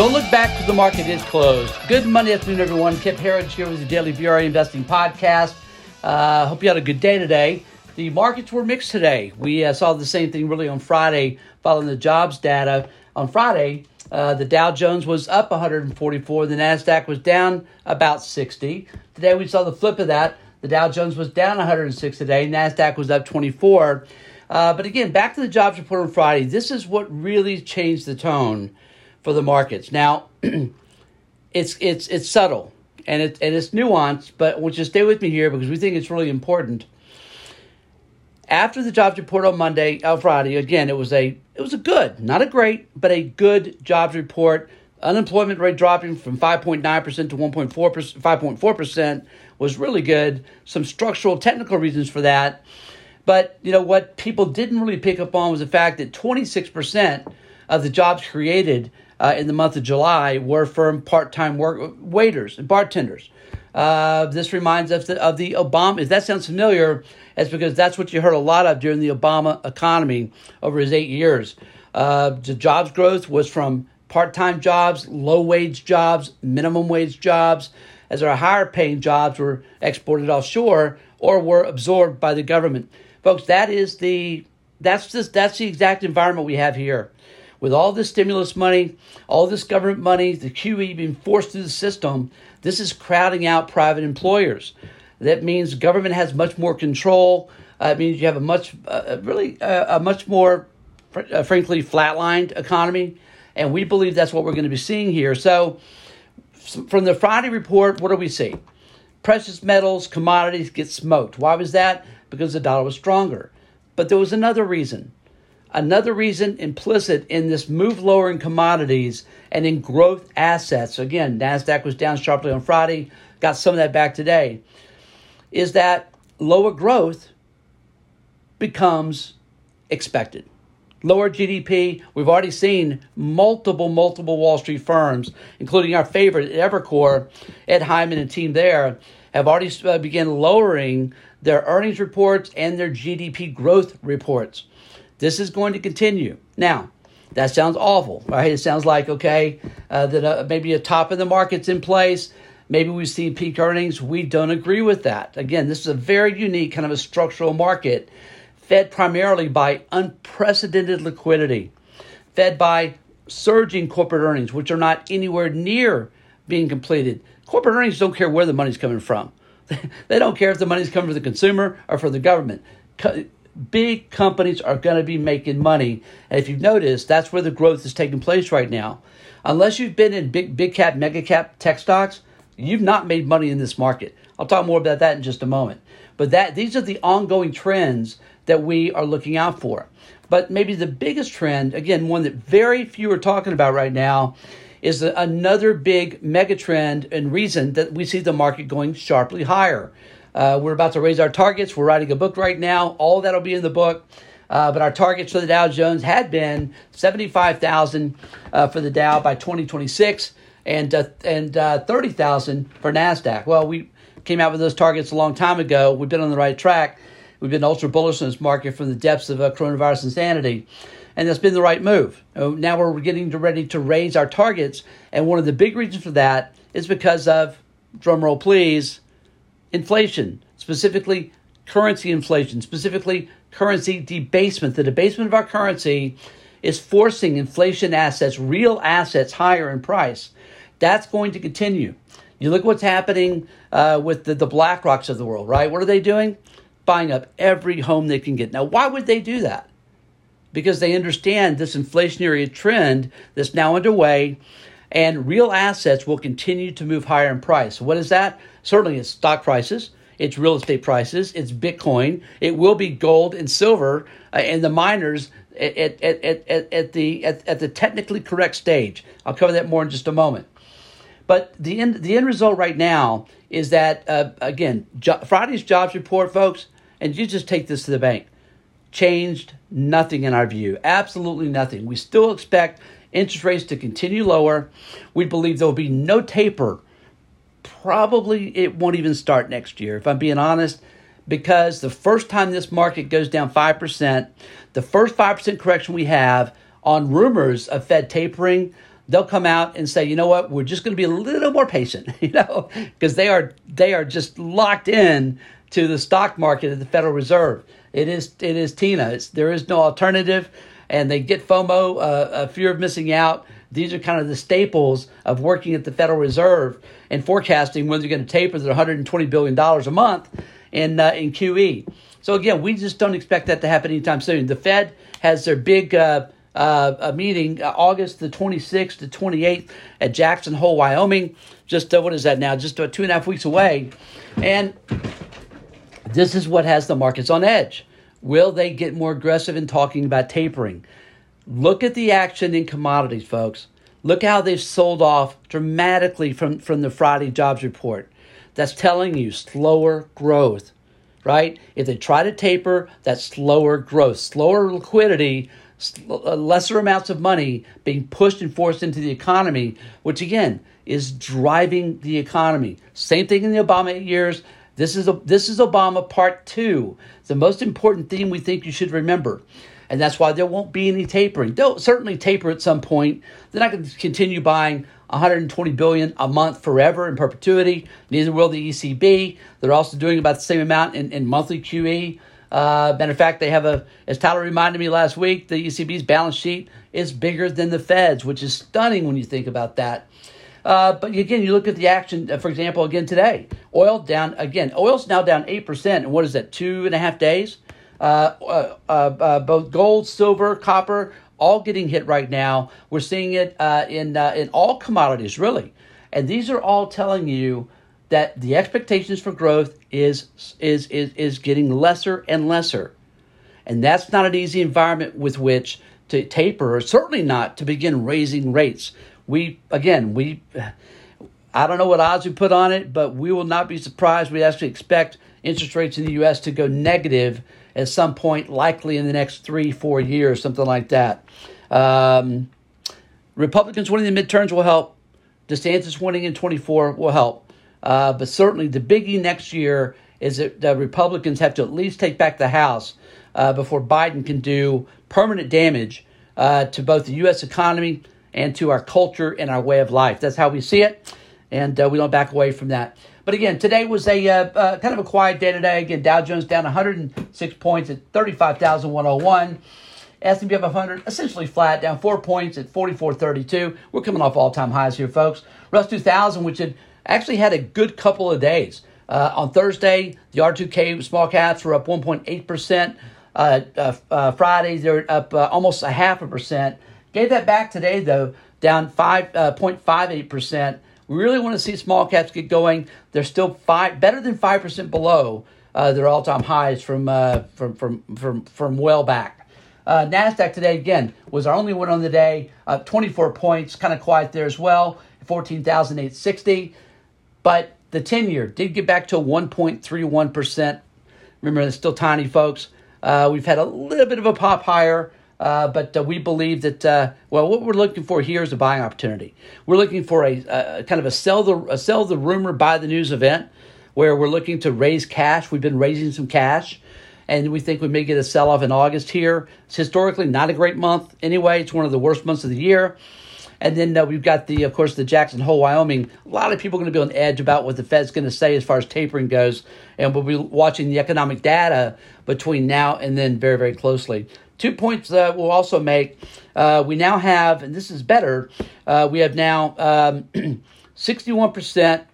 Don't look back because the market is closed. Good Monday afternoon, everyone. Kip Herriage here with the Daily VRA Investing Podcast. Uh, hope you had a good day today. The markets were mixed today. We uh, saw the same thing really on Friday following the jobs data. On Friday, uh, the Dow Jones was up 144, the NASDAQ was down about 60. Today, we saw the flip of that. The Dow Jones was down 106 today, NASDAQ was up 24. Uh, but again, back to the jobs report on Friday. This is what really changed the tone for the markets. Now, it's it's it's subtle and it and it's nuanced, but you to stay with me here because we think it's really important. After the jobs report on Monday, on Friday, again, it was a it was a good, not a great, but a good jobs report. Unemployment rate dropping from 5.9% to 1.4%, 5.4% was really good. Some structural technical reasons for that. But, you know, what people didn't really pick up on was the fact that 26% of the jobs created uh, in the month of July were from part-time work waiters and bartenders. Uh, this reminds us of the Obama. If that sounds familiar, it's because that's what you heard a lot of during the Obama economy over his eight years. Uh, the jobs growth was from part-time jobs, low-wage jobs, minimum wage jobs, as our higher-paying jobs were exported offshore or were absorbed by the government. Folks, that is the that's just that's the exact environment we have here with all this stimulus money, all this government money, the QE being forced through the system, this is crowding out private employers. That means government has much more control. Uh, it means you have a much, uh, really, uh, a much more, uh, frankly, flatlined economy. And we believe that's what we're going to be seeing here. So, from the Friday report, what do we see? Precious metals, commodities get smoked. Why was that? Because the dollar was stronger. But there was another reason. Another reason implicit in this move lower in commodities and in growth assets, again, NASDAQ was down sharply on Friday, got some of that back today, is that lower growth becomes expected. Lower GDP, we've already seen multiple, multiple Wall Street firms, including our favorite Evercore, Ed Hyman and team there, have already uh, begun lowering their earnings reports and their GDP growth reports. This is going to continue. Now, that sounds awful, right? It sounds like, okay, uh, that uh, maybe a top of the market's in place. Maybe we see peak earnings. We don't agree with that. Again, this is a very unique kind of a structural market fed primarily by unprecedented liquidity, fed by surging corporate earnings, which are not anywhere near being completed. Corporate earnings don't care where the money's coming from. they don't care if the money's coming from the consumer or for the government big companies are going to be making money. And if you've noticed, that's where the growth is taking place right now. Unless you've been in big, big cap, mega cap tech stocks, you've not made money in this market. I'll talk more about that in just a moment. But that these are the ongoing trends that we are looking out for. But maybe the biggest trend, again, one that very few are talking about right now, is another big mega trend and reason that we see the market going sharply higher. Uh, we're about to raise our targets. We're writing a book right now. All that'll be in the book. Uh, but our targets for the Dow Jones had been 75,000 uh, for the Dow by 2026 and uh, and uh, 30,000 for Nasdaq. Well, we came out with those targets a long time ago. We've been on the right track. We've been ultra bullish in this market from the depths of uh, coronavirus insanity, and that's been the right move. now we're getting to ready to raise our targets, and one of the big reasons for that is because of drumroll please inflation, specifically currency inflation, specifically currency debasement. The debasement of our currency is forcing inflation assets, real assets, higher in price. That's going to continue. You look what's happening uh, with the, the Black Rocks of the world, right? What are they doing? Buying up every home they can get. Now, why would they do that? Because they understand this inflationary trend that's now underway and real assets will continue to move higher in price. What is that? Certainly, it's stock prices, it's real estate prices, it's Bitcoin, it will be gold and silver, uh, and the miners at, at, at, at, the at, at the technically correct stage. I'll cover that more in just a moment. But the end the end result right now is that uh, again jo- Friday's jobs report, folks, and you just take this to the bank, changed nothing in our view. Absolutely nothing. We still expect interest rates to continue lower. We believe there will be no taper. Probably it won't even start next year, if I'm being honest, because the first time this market goes down 5%, the first 5% correction we have on rumors of Fed tapering, they'll come out and say, you know what, we're just going to be a little more patient, you know, because they are they are just locked in to the stock market at the Federal Reserve. It is it is Tina. It's, there is no alternative, and they get FOMO, uh, a fear of missing out. These are kind of the staples of working at the Federal Reserve and forecasting when they're going to taper their 120 billion dollars a month in uh, in QE. So again, we just don't expect that to happen anytime soon. The Fed has their big uh, uh, meeting uh, August the 26th to 28th at Jackson Hole, Wyoming. Just uh, what is that now? Just two and a half weeks away, and this is what has the markets on edge. Will they get more aggressive in talking about tapering? Look at the action in commodities, folks. Look how they've sold off dramatically from, from the Friday jobs report. That's telling you slower growth, right? If they try to taper, that's slower growth, slower liquidity, uh, lesser amounts of money being pushed and forced into the economy, which again is driving the economy. Same thing in the Obama years. This is this is Obama part two. The most important theme we think you should remember and that's why there won't be any tapering. They'll certainly taper at some point. They're not going to continue buying 120 billion a month forever in perpetuity. Neither will the ECB. They're also doing about the same amount in, in monthly QE. Uh, matter of fact, they have a, as Tyler reminded me last week, the ECB's balance sheet is bigger than the Fed's, which is stunning when you think about that. Uh, but again, you look at the action, uh, for example, again today, oil down again. Oil's now down 8%. And what is that, two and a half days? Uh, uh, uh, both gold, silver, copper, all getting hit right now. We're seeing it in in all commodities, really, and these are all telling you that the expectations for growth is is is is getting lesser and lesser, and that's not an easy environment with which to taper, or certainly not to begin raising rates. We again we. I don't know what odds we put on it, but we will not be surprised. We actually expect interest rates in the U.S. to go negative at some point, likely in the next three, four years, something like that. Um, Republicans winning the midterms will help. DeSantis winning in 24 will help. Uh, but certainly the biggie next year is that the Republicans have to at least take back the House uh, before Biden can do permanent damage uh, to both the U.S. economy and to our culture and our way of life. That's how we see it, and uh, we don't back away from that. But again, today was a uh, uh, kind of a quiet day today. Again, Dow Jones down 106 points at 35,101. S&P 500 essentially flat, down four points at 44.32. We're coming off all-time highs here, folks. Russ 2000, which had actually had a good couple of days. Uh, on Thursday, the R2K small caps were up 1.8%. Uh, uh, uh, Friday, they're up uh, almost a half a percent. Gave that back today, though, down 5.58%. We really want to see small caps get going. They're still five better than five percent below uh, their all-time highs from uh, from from from from well back. Uh, Nasdaq today again was our only one on the day, up 24 points, kind of quiet there as well, 14,860. But the 10-year did get back to 1.31 percent. Remember, it's still tiny, folks. Uh, we've had a little bit of a pop higher. Uh, but uh, we believe that uh, well, what we're looking for here is a buying opportunity. We're looking for a, a kind of a sell the a sell the rumor, buy the news event, where we're looking to raise cash. We've been raising some cash, and we think we may get a sell off in August here. It's historically not a great month anyway. It's one of the worst months of the year. And then uh, we've got the, of course, the Jackson Hole, Wyoming. A lot of people are going to be on edge about what the Fed's going to say as far as tapering goes, and we'll be watching the economic data between now and then very, very closely. Two points that we'll also make. Uh, we now have, and this is better. Uh, we have now um, sixty-one percent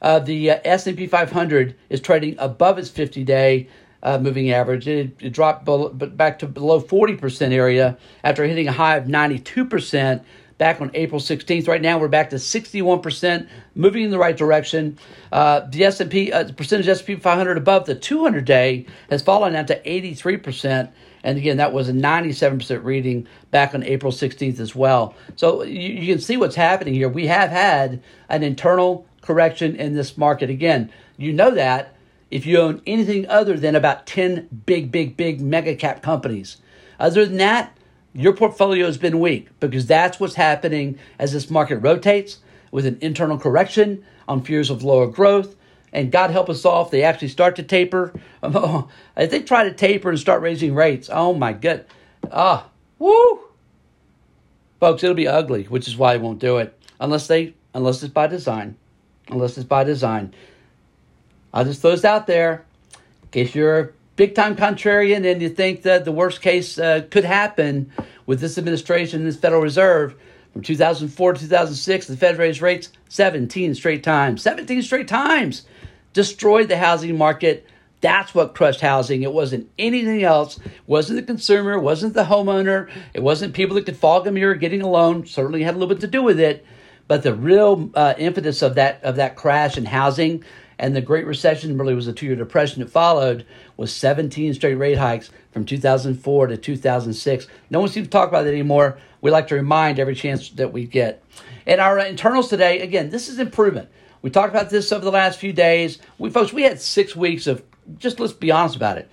of the uh, S and P 500 is trading above its fifty-day uh, moving average. It, it dropped below, back to below forty percent area after hitting a high of ninety-two percent back on April 16th. Right now, we're back to 61%, moving in the right direction. Uh, the S&P, uh, the percentage S&P 500 above the 200-day has fallen down to 83%. And again, that was a 97% reading back on April 16th as well. So you, you can see what's happening here. We have had an internal correction in this market. Again, you know that if you own anything other than about 10 big, big, big mega cap companies. Other than that, your portfolio has been weak because that's what's happening as this market rotates with an internal correction on fears of lower growth and God help us all if they actually start to taper. if they try to taper and start raising rates, oh my god, ah, woo! Folks, it'll be ugly, which is why I won't do it unless they unless it's by design. Unless it's by design. I'll just throw this out there. In case you're big time contrarian and you think that the worst case uh, could happen with this administration, this Federal Reserve, from 2004 to 2006, the Fed raised rates 17 straight times. 17 straight times. Destroyed the housing market. That's what crushed housing. It wasn't anything else. It wasn't the consumer. It wasn't the homeowner. It wasn't people that could fog a mirror getting a loan. Certainly had a little bit to do with it. But the real uh, impetus of that of that crash in housing and the Great Recession really was a two year depression that followed was 17 straight rate hikes from 2004 to 2006. No one seems to talk about it anymore. We like to remind every chance that we get. And our internals today, again, this is improvement. We talked about this over the last few days. We folks, we had six weeks of just let's be honest about it,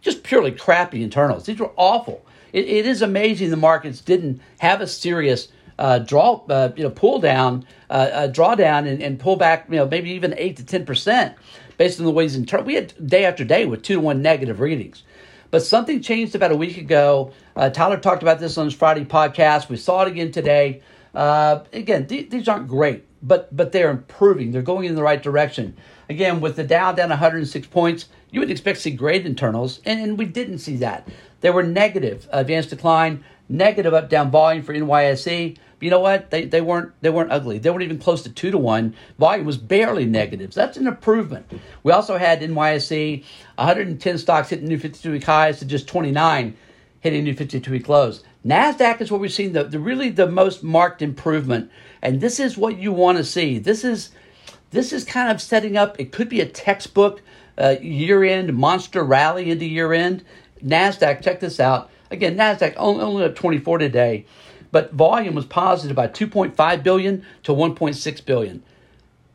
just purely crappy internals. These were awful. it, it is amazing the markets didn't have a serious uh, draw, uh, you know, pull down, uh, uh, drawdown, and, and pull back, you know, maybe even eight to ten percent based on the way ways in turn. We had day after day with two to one negative readings. But something changed about a week ago. Uh, Tyler talked about this on his Friday podcast. We saw it again today. Again, th- these aren't great, but but they're improving. They're going in the right direction. Again, with the Dow down 106 points, you would expect to see great internals, and, and we didn't see that. They were negative, advanced decline, negative up down volume for NYSE you know what? They, they weren't they weren't ugly. They weren't even close to two to one. Volume was barely negative. So that's an improvement. We also had NYSE 110 stocks hitting new 52 week highs to just 29 hitting new 52 week lows. Nasdaq is where we've seen the, the really the most marked improvement, and this is what you want to see. This is this is kind of setting up. It could be a textbook uh, year end monster rally into year end. Nasdaq, check this out. Again, Nasdaq only, only up 24 today but volume was positive by 2.5 billion to 1.6 billion.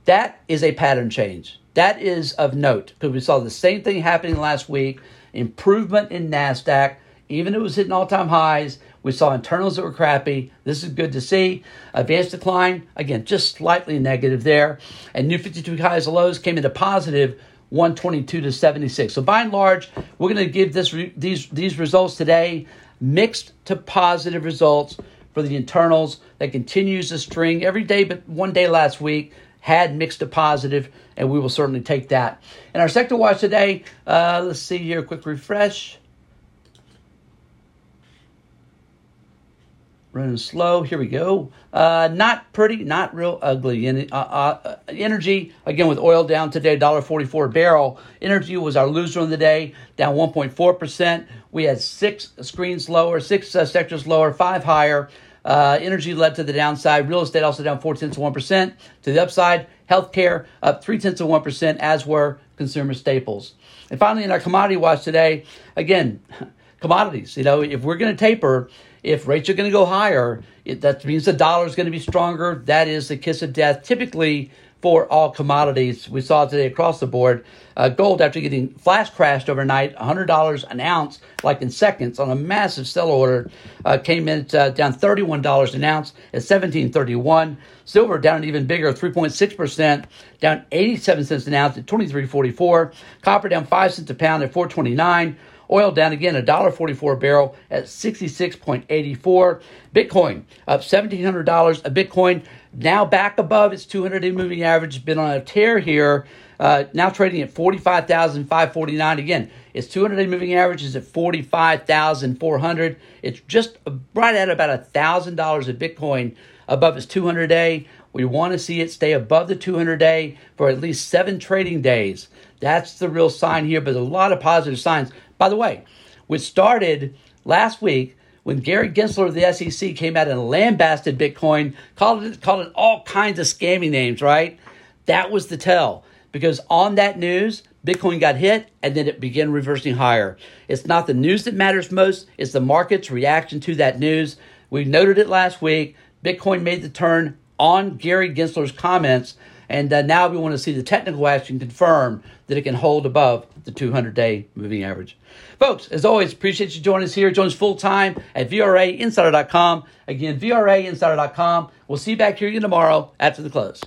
That is a pattern change. That is of note because we saw the same thing happening last week. Improvement in Nasdaq, even it was hitting all-time highs. We saw internals that were crappy. This is good to see. Advanced decline, again, just slightly negative there. And new 52 highs and lows came into positive 122 to 76. So by and large, we're going to give this these these results today mixed to positive results for the internals that continues the string every day, but one day last week had mixed to positive, and we will certainly take that. And our sector watch today, uh, let's see here, quick refresh. Running slow. Here we go. Uh, not pretty, not real ugly. Uh, uh, energy again with oil down today, dollar forty four a barrel. Energy was our loser on the day, down one point four percent. We had six screens lower, six uh, sectors lower, five higher. Uh, energy led to the downside. Real estate also down four tenths of one percent. To the upside, healthcare up three tenths of one percent, as were consumer staples. And finally, in our commodity watch today, again, commodities. You know, if we're going to taper if rates are going to go higher, it, that means the dollar is going to be stronger. That is the kiss of death, typically for all commodities. We saw today across the board. Uh, gold, after getting flash crashed overnight, $100 an ounce, like in seconds, on a massive sell order, uh, came in uh, down $31 an ounce at 17.31. Silver down even bigger, 3.6%, down 87 cents an ounce at 23.44. Copper down 5 cents a pound at 429. Oil down again, $1.44 a barrel at 66.84. Bitcoin up $1,700 a Bitcoin, now back above its 200 day moving average. Been on a tear here, uh, now trading at 45,549. Again, its 200 day moving average is at 45,400. It's just right at about $1,000 a Bitcoin above its 200 day. We want to see it stay above the 200 day for at least seven trading days. That's the real sign here, but a lot of positive signs. By the way, which started last week when Gary Gensler of the SEC came out and lambasted Bitcoin, called it, called it all kinds of scammy names, right? That was the tell. Because on that news, Bitcoin got hit and then it began reversing higher. It's not the news that matters most, it's the market's reaction to that news. We noted it last week. Bitcoin made the turn on Gary Gensler's comments and uh, now we want to see the technical action confirm that it can hold above the 200 day moving average. Folks, as always, appreciate you joining us here. Join us full time at VRAinsider.com. Again, VRAinsider.com. We'll see you back here again tomorrow after the close.